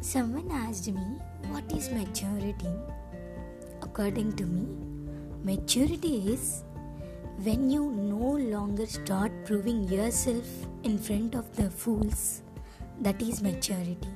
Someone asked me, What is maturity? According to me, maturity is when you no longer start proving yourself in front of the fools. That is maturity.